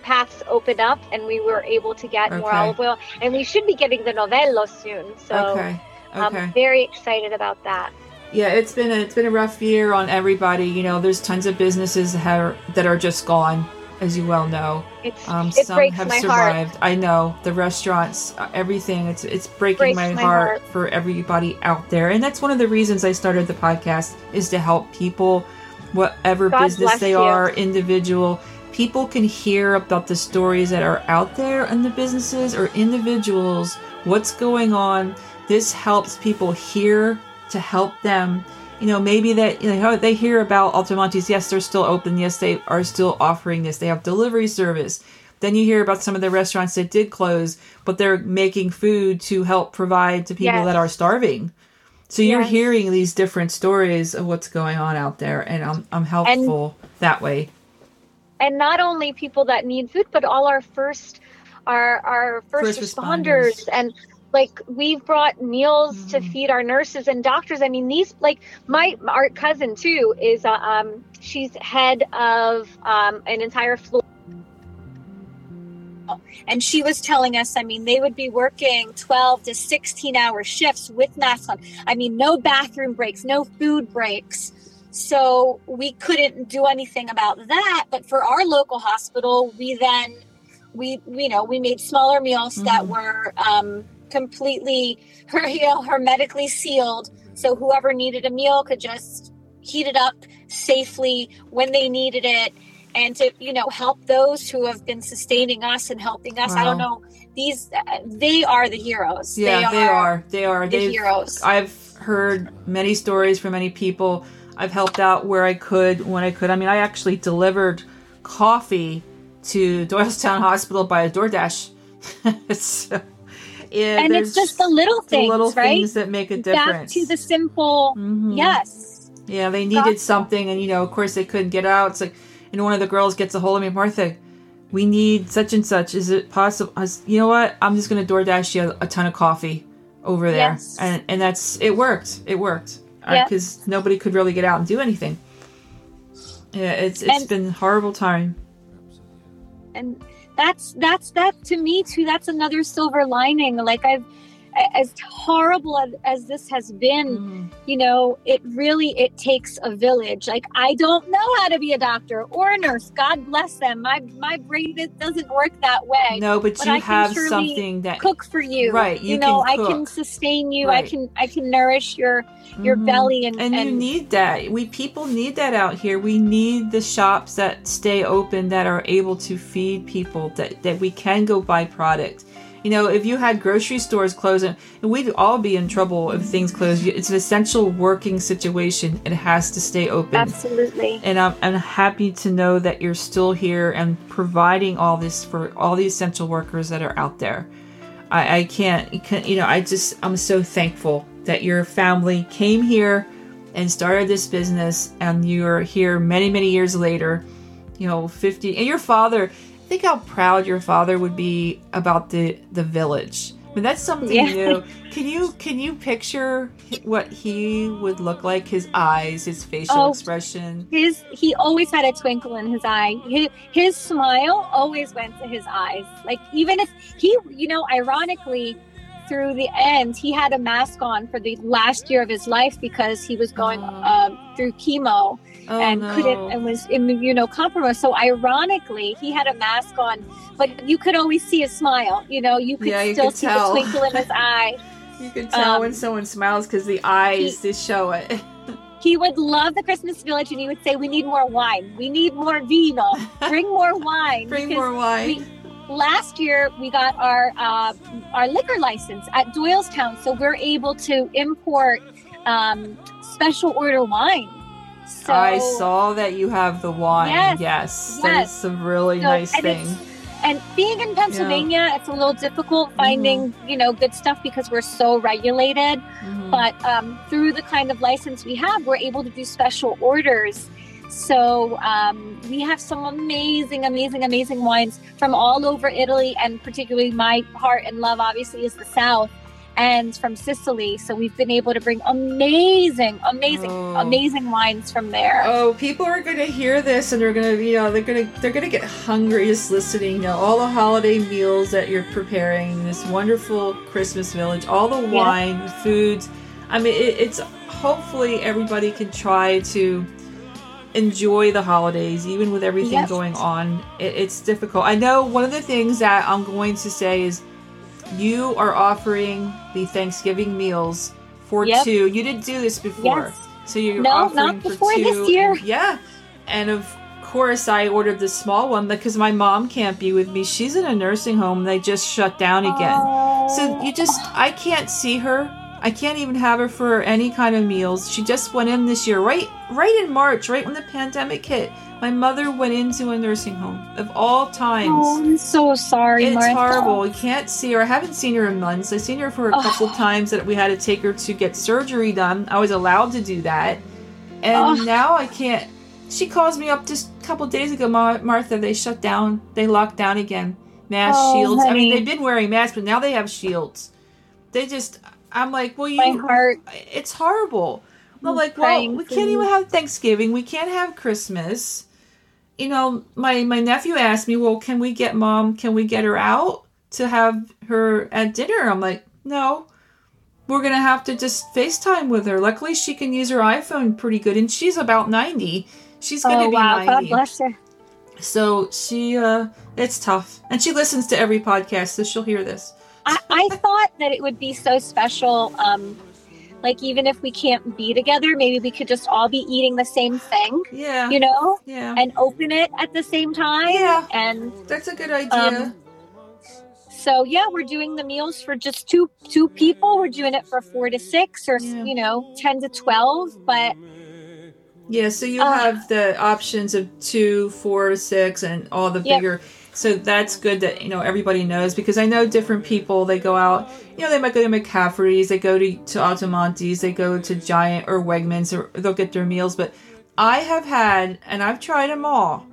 paths opened up, and we were able to get okay. more olive oil, and we should be getting the novello soon. So. Okay. Okay. I'm very excited about that. Yeah, it's been a, it's been a rough year on everybody. You know, there's tons of businesses that are, that are just gone, as you well know. It's, um, it some breaks have my survived. Heart. I know the restaurants, uh, everything. It's it's breaking breaks my, my heart, heart for everybody out there, and that's one of the reasons I started the podcast is to help people, whatever God business they you. are, individual. People can hear about the stories that are out there in the businesses or individuals. What's going on? This helps people hear to help them. You know, maybe that you know they hear about Altomonte's. Yes, they're still open. Yes, they are still offering this. They have delivery service. Then you hear about some of the restaurants that did close, but they're making food to help provide to people yes. that are starving. So you're yes. hearing these different stories of what's going on out there, and I'm I'm helpful and, that way. And not only people that need food, but all our first our our first, first responders, responders. and like we've brought meals mm-hmm. to feed our nurses and doctors i mean these like my our cousin too is uh, um she's head of um an entire floor and she was telling us i mean they would be working 12 to 16 hour shifts with masks on i mean no bathroom breaks no food breaks so we couldn't do anything about that. But for our local hospital we then we you know we made smaller meals mm-hmm. that were um completely you know hermetically sealed. So whoever needed a meal could just heat it up safely when they needed it. And to you know help those who have been sustaining us and helping us. Wow. i don't know these they are the heroes. Yeah they are they are, they are. the heroes. I've heard many stories from many people i've helped out where i could when i could i mean i actually delivered coffee to doylestown hospital by a doordash so yeah, and it's just the little things, the little right? things that make a difference. Back to the simple, mm-hmm. yes. Yeah, they needed something, and you know, of course, they couldn't get out. It's like, and one of the girls gets a hold of me, Martha. We need such and such. Is it possible? Was, you know what? I'm just going to DoorDash you a, a, ton of coffee over there, yes. and and that's it. Worked. It worked because uh, nobody could really get out and do anything. Yeah, it's it's and, been horrible time. And that's that's that to me too that's another silver lining like i've as horrible as, as this has been mm. you know it really it takes a village. Like i don't know how to be a doctor or a nurse. God bless them. My my brain it doesn't work that way. No but, but you I have something that cook for you. Right you, you know i can sustain you. Right. i can i can nourish your your mm-hmm. belly and, and, and you need that. We people need that out here. We need the shops that stay open that are able to feed people that that we can go buy product you know, if you had grocery stores closing, we'd all be in trouble if things closed. It's an essential working situation. It has to stay open. Absolutely. And I'm, I'm happy to know that you're still here and providing all this for all the essential workers that are out there. I, I can't, you know, I just, I'm so thankful that your family came here and started this business and you're here many, many years later, you know, 50, and your father, think how proud your father would be about the the village. I mean, that's something yeah. new. Can you can you picture what he would look like? His eyes, his facial oh, expression. His he always had a twinkle in his eye. His, his smile always went to his eyes. Like even if he, you know, ironically, through the end, he had a mask on for the last year of his life because he was going oh. uh, through chemo oh, and no. couldn't and was immunocompromised. So ironically, he had a mask on, but you could always see a smile. You know, you could yeah, you still could see tell. the twinkle in his eye. You could tell um, when someone smiles because the eyes he, just show it. he would love the Christmas village and he would say, We need more wine. We need more vino. Bring more wine. Bring more wine. We, last year we got our uh, our liquor license at Doylestown, so we're able to import um, special order wine. So, I saw that you have the wine. Yes, yes, that is a really So- nice and thing. And being in Pennsylvania, it's a little difficult finding Mm-hmm. you know good stuff because we're so regulated. Mhm. But um, through the kind of license we have, we're able to do special orders. So um, we have some amazing, amazing, amazing wines from all over Italy, and particularly my heart and love, obviously, is the South and from Sicily. So we've been able to bring amazing, amazing, Oh. amazing wines from there. Oh, people are gonna hear this and they're gonna, you know, they're gonna, they're gonna get hungry just listening. You know, all the holiday meals that you're preparing, this wonderful Christmas village, all the wine, the foods. I mean, it, it's hopefully everybody can try to enjoy the holidays, even with everything Yes. going on. It, it's difficult. I know one of the things that I'm going to say is you are offering the Thanksgiving meals for Yep. two. You didn't do this before. Yes. So you're No, offering not for before two. this year. and- yeah. And of course I ordered the small one because my mom can't be with me. She's in a nursing home. They just shut down again. So you just I can't see her. I can't even have her for any kind of meals. She just went in this year, right right in March, right when the pandemic hit. My mother went into a nursing home of all times. Oh, I'm so sorry, It's Martha. horrible. You can't see her. I haven't seen her in months. I've seen her for a Ugh. couple times that we had to take her to get surgery done. I was allowed to do that. And Ugh. now I can't. She calls me up just a couple days ago, Ma- Martha. They shut down. They locked down again. Mask Oh, shields. I mean, they've been wearing masks, but now they have shields. They just. I'm like, well, you. My heart. It's horrible. I'm like, well, we can't even have Thanksgiving. We can't have Christmas. You know, my my nephew asked me, well, can we get mom? Can we get her out to have her at dinner? I'm like, no. We're gonna have to just FaceTime with her. Luckily, she can use her iPhone pretty good, and she's about ninety. She's gonna Oh be wow! God ninety. bless her. So she, uh, it's tough, and she listens to every podcast, so she'll hear this. I, I thought that it would be so special. Um, like even if we can't be together, maybe we could just all be eating the same thing, Yeah, you know, yeah, and open it at the same time. Yeah. And that's a good idea. Um, so yeah, we're doing the meals for just two two people. We're doing it for four to six, or Yeah. you know, ten to twelve. But Yeah, so you Uh, have the options of two, four, six, and all the Yep. bigger. So that's good that you know everybody knows because I know different people. They go out, you know, they might go to McCaffrey's, they go to to Altomonte's, they go to Giant or Wegmans, or they'll get their meals. But I have had, and I've tried them all,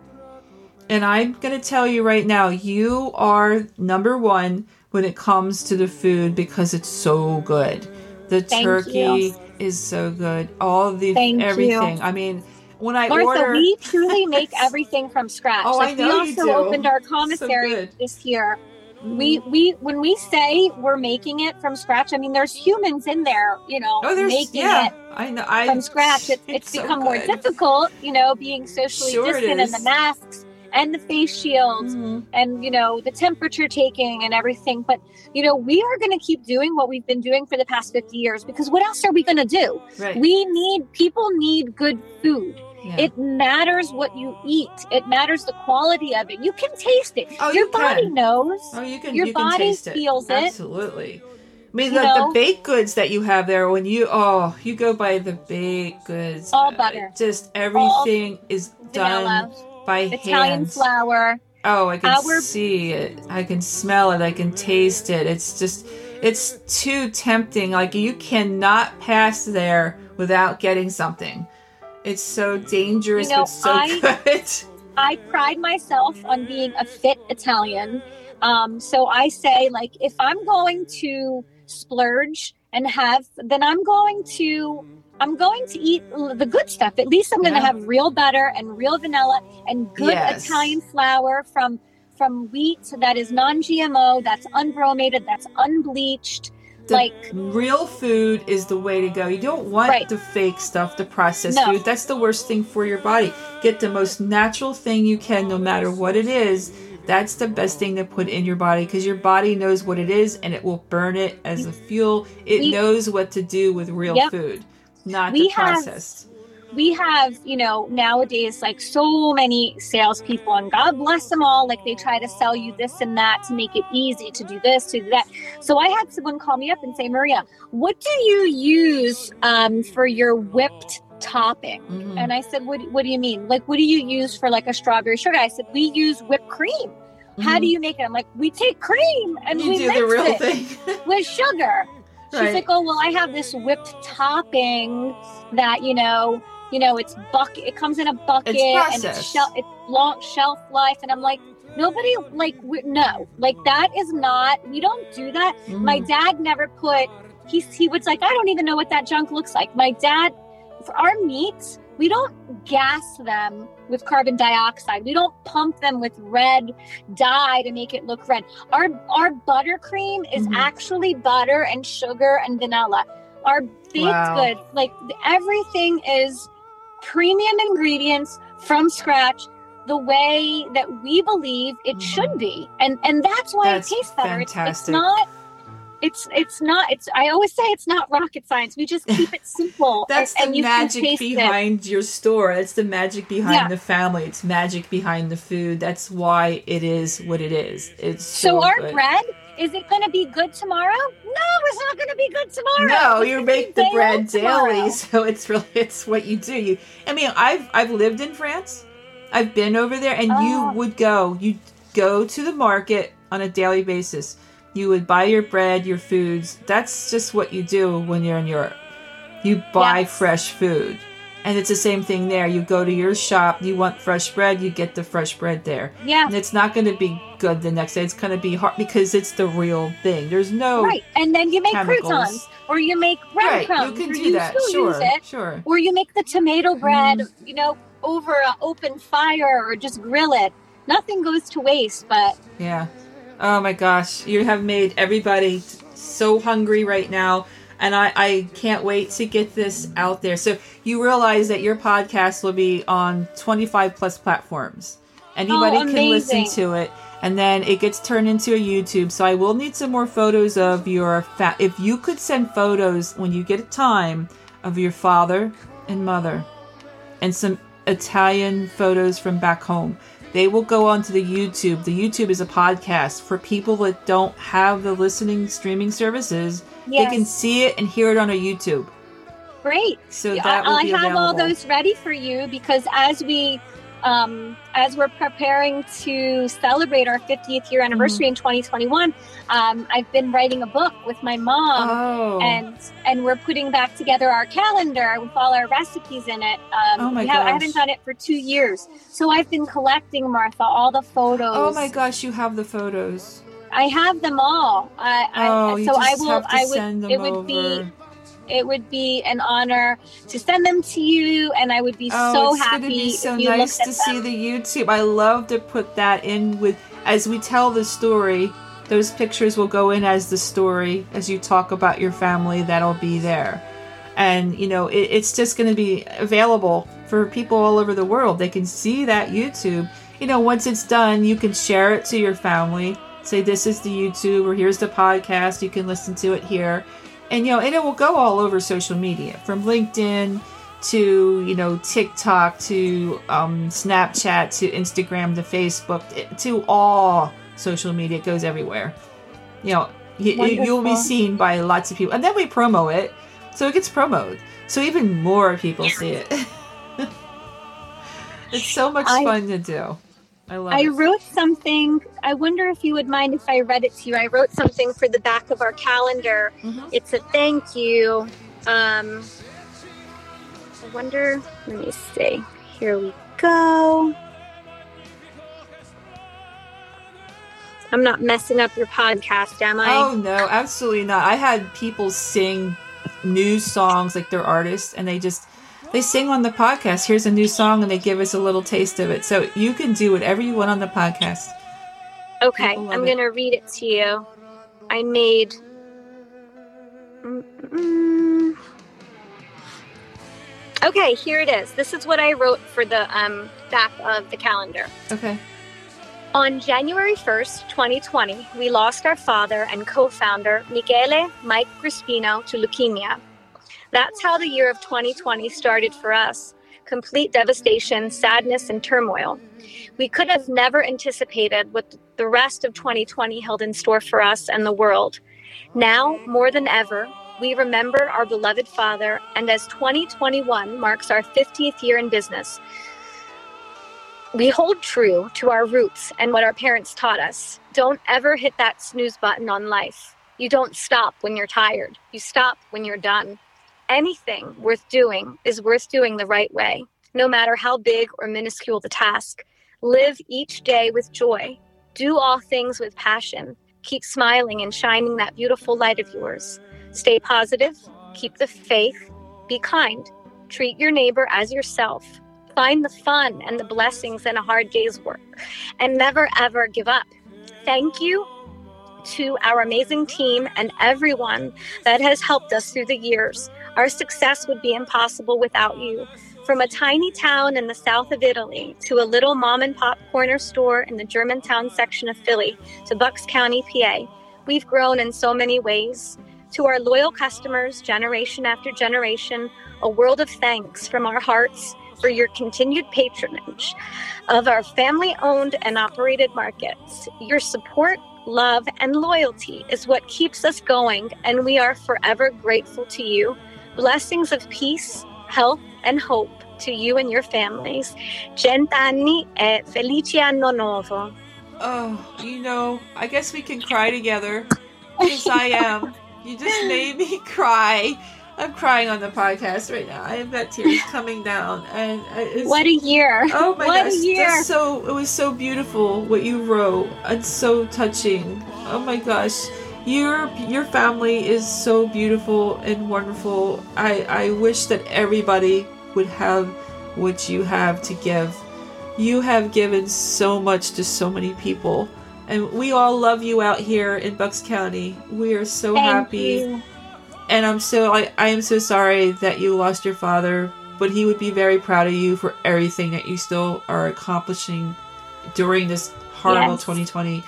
and I'm gonna tell you right now, you are number one when it comes to the food because it's so good. The Thank turkey you. is so good. All the Thank you. everything. I mean, when I Martha, order, we truly make everything from scratch. Oh, I like know we you also do. opened our commissary good. this year. We mm. we when we say we're making it from scratch, I mean there's humans in there, you know, oh, making yeah, it I know. I from scratch. It, it's, so become more difficult, you know, being socially Sure distant and the masks and the face shields Mhm. and you know the temperature taking and everything. But you know we are going to keep doing what we've been doing for the past 50 years because what else are we going to do? Right. We need people need good food. yeah. It matters what you eat. It matters the quality of it. You can taste it. Oh, Your you body can. knows. oh, you can. your you can body taste it. feels it. Absolutely. I mean, the, the baked goods that you have there, when you oh, you go by the baked goods, All uh, butter. Just everything is Vanilla, done by Italian hand. flour. Oh, I can Our- see it. I can smell it. I can taste it. It's just, it's too tempting. Like you cannot pass there without getting something. It's so dangerous, You know, but so I- good. I pride myself on being a fit Italian. Um, so I say, like, if I'm going to splurge and have, then I'm going to. I'm going to eat the good stuff. At least I'm going to Yeah. have real butter and real vanilla and good Yes. Italian flour from from wheat that is non-GMO, that's unbromated, that's unbleached. The like real food is the way to go. You don't want Right. the fake stuff, the processed No. food. That's the worst thing for your body. Get the most natural thing you can, no matter what it is. That's the best thing to put in your body because your body knows what it is and it will burn it as a fuel. It knows what to do with real Yep. food, not We the have- we have, you know, nowadays like so many salespeople, and God bless them all. Like they try to sell you this and that to make it easy to do this, to do that. So I had someone call me up and say, Maria, what do you use um, for your whipped topping? Mm-hmm. And I said, what, what do you mean? Like, what do you use for like a strawberry sugar? I said, we use whipped cream. Mm-hmm. How do mm-hmm. you make it? I'm like, we take cream and you we do the real thing with sugar. She's right. like, oh well, I have this whipped topping that you know you know, it's bucket. It comes in a bucket it's and it's, shel- it's long shelf life. And I'm like, nobody like no, like that is not. We don't do that. Mm. My dad never put. He he was like, I don't even know what that junk looks like. My dad, for our meats, we don't gas them with carbon dioxide. We don't pump them with red dye to make it look red. Our our buttercream is mm-hmm. actually butter and sugar and vanilla. Our baked wow. goods, like everything is premium ingredients from scratch the way that we believe it mm-hmm. should be and and that's why that's it tastes better it's, it's, not it's it's not it's i always say it's not rocket science we just keep it simple that's and, the and magic behind it. your store it's the magic behind yeah. the family it's magic behind the food that's why it is what it is it's so, so our good. bread is it going to be good tomorrow? No, it's not going to be good tomorrow. No, you make the bread daily, so it's really it's what you do. You, I mean, I've I've lived in France. I've been over there, and oh. you would go. You go to the market on a daily basis. You would buy your bread, your foods. That's just what you do when you're in Europe. You buy yes. fresh food. And it's the same thing there. You go to your shop, you want fresh bread, you get the fresh bread there. Yeah. And it's not going to be good the next day. It's going to be hard because it's the real thing. There's no right. And then you make chemicals. croutons, or you make breadcrumbs. Right. You can do that. Sure. Sure. Or you make the tomato bread. Mm. You know, over an open fire, or just grill it. Nothing goes to waste. But yeah. Oh my gosh, you have made everybody so hungry right now and I, I can't wait to get this out there. So you realize that your podcast will be on 25 plus platforms. Anybody oh, can listen to it, and then it gets turned into a YouTube. So I will need some more photos of your fa- if you could send photos when you get a time of your father and mother, and some Italian photos from back home. They will go onto the YouTube. The YouTube is a podcast for people that don't have the listening streaming services Yes. They can see it and hear it on a YouTube. Great. So that I, I have all those ready for you because as we um, as we're preparing to celebrate our 50th year anniversary mm. in 2021, um, I've been writing a book with my mom, oh. and and we're putting back together our calendar with all our recipes in it. Um, oh my gosh. Have, I haven't done it for two years, so I've been collecting Martha all the photos. Oh my gosh, you have the photos. I have them all. I, oh, I, so I will. I would. it would over. be. It would be an honor to send them to you, and I would be oh, so it's happy. Be so nice to them. see the YouTube. I love to put that in with as we tell the story. Those pictures will go in as the story as you talk about your family. That'll be there, and you know it, it's just going to be available for people all over the world. They can see that YouTube. You know, once it's done, you can share it to your family say this is the YouTube or here's the podcast. You can listen to it here. And you know, and it will go all over social media from LinkedIn to you know TikTok to um, Snapchat to Instagram to Facebook to all social media. It goes everywhere. You know, you'll be seen by lots of people, and then we promo it, so it gets promoted, so even more people see it. it's so much I, fun to do. I love I it. wrote something. I wonder if you would mind if I read it to you. I wrote something for the back of our calendar. Mm-hmm. It's a thank you. Um, I wonder, let me see. Here we go. I'm not messing up your podcast, am I? Oh, no, absolutely not. I had people sing new songs like they're artists and they just they sing on the podcast. Here's a new song, and they give us a little taste of it. So you can do whatever you want on the podcast. Okay, I'm going to read it to you. I made. Mm-mm. Okay, here it is. This is what I wrote for the um, back of the calendar. Okay. On January 1st, 2020, we lost our father and co founder, Michele Mike Grispino, to leukemia. That's how the year of 2020 started for us. complete devastation, sadness, and turmoil. We could have never anticipated what the rest of 2020 held in store for us and the world. Now, more than ever, we remember our beloved father, and as 2021 marks our 50th year in business, we hold true to our roots and what our parents taught us. Don't ever hit that snooze button on life. You don't stop when you're tired, you stop when you're done. Anything worth doing is worth doing the right way, no matter how big or minuscule the task. Live each day with joy. Do all things with passion. Keep smiling and shining that beautiful light of yours. Stay positive, keep the faith, be kind, treat your neighbor as yourself. Find the fun and the blessings in a hard day's work, and never ever give up. Thank you to our amazing team and everyone that has helped us through the years. Our success would be impossible without you. From a tiny town in the south of Italy to a little mom and pop corner store in the Germantown section of Philly to Bucks County, PA, we've grown in so many ways. To our loyal customers, generation after generation, a world of thanks from our hearts for your continued patronage of our family owned and operated markets. Your support, love, and loyalty is what keeps us going, and we are forever grateful to you. Blessings of peace, health, and hope to you and your families. Cent'anni e felice anno nuovo. Oh, you know, I guess we can cry together. Yes, I am. You just made me cry. I'm crying on the podcast right now. I have got tears coming down, and what a year! Oh my what gosh, a year! so it was so beautiful what you wrote. It's so touching. Oh my gosh, your your family is so beautiful and wonderful. I I wish that everybody would have what you have to give. You have given so much to so many people and we all love you out here in Bucks County. We are so Thank happy. You. And I'm so I, I am so sorry that you lost your father, but he would be very proud of you for everything that you still are accomplishing during this horrible Yes. 2020.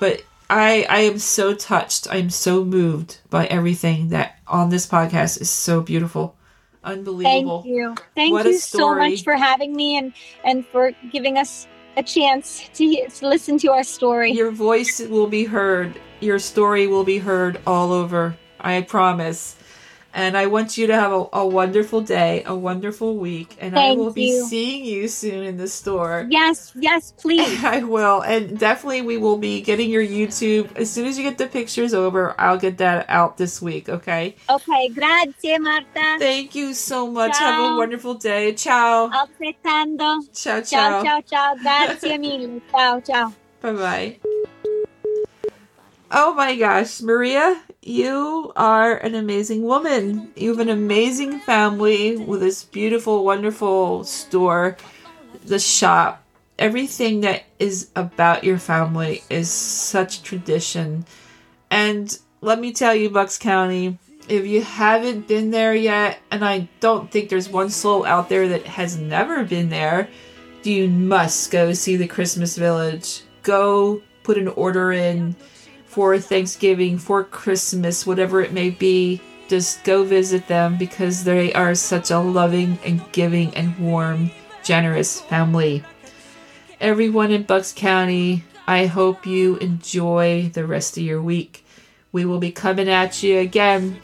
But I I am so touched. I am so moved by everything that on this podcast is so beautiful. Unbelievable. Thank you. Thank What you so much for having me and and for giving us a chance to, to listen to our story. Your voice will be heard. Your story will be heard all over. I promise. And I want you to have a, a wonderful day, a wonderful week, and I will be you. seeing you soon in the store. yes, yes, please. I will, and definitely we will be getting your YouTube as soon as you get the pictures over. I'll get that out this week. Okay. okay, grazie Marta. Thank you so much. Have a wonderful day. Ciao. Altrettanto. Ciao. Ciao, Ciao. ciao, ciao. Grazie mille. Ciao, ciao. Bye bye. Oh my gosh, Maria, you are an amazing woman. You have an amazing family with this beautiful, wonderful store, the shop. Everything that is about your family is such tradition. And let me tell you, Bucks County, if you haven't been there yet, and I don't think there's one soul out there that has never been there, you must go see the Christmas Village. Go put an order in for Thanksgiving, for Christmas, whatever it may be. Just go visit them because they are such a loving and giving and warm, generous family. Everyone in Bucks County, I hope you enjoy the rest of your week. We will be coming at you again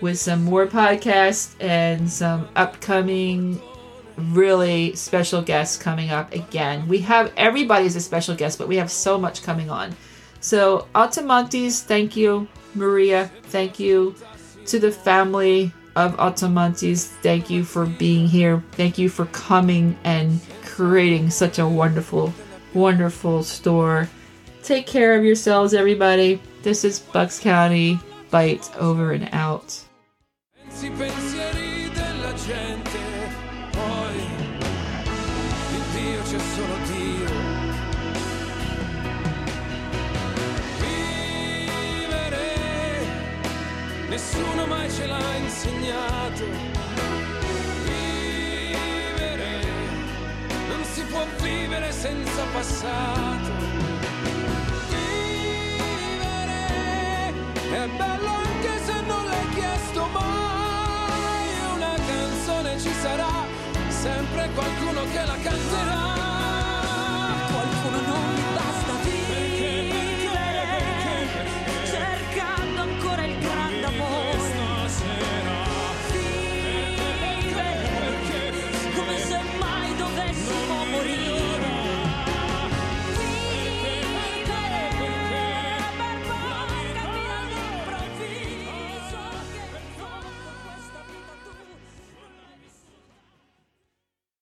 with some more podcasts and some upcoming really special guests coming up again. We have everybody's a special guest, but we have so much coming on. So, Altomonte's, thank you. Maria, thank you. To the family of Altomonte's, thank you for being here. Thank you for coming and creating such a wonderful, wonderful store. Take care of yourselves, everybody. This is Bucks County. Bite over and out. Nessuno mai ce l'ha insegnato. Vivere, non si può vivere senza passato. Vivere, è bello anche se non l'hai chiesto mai. Una canzone ci sarà sempre qualcuno che la canterà.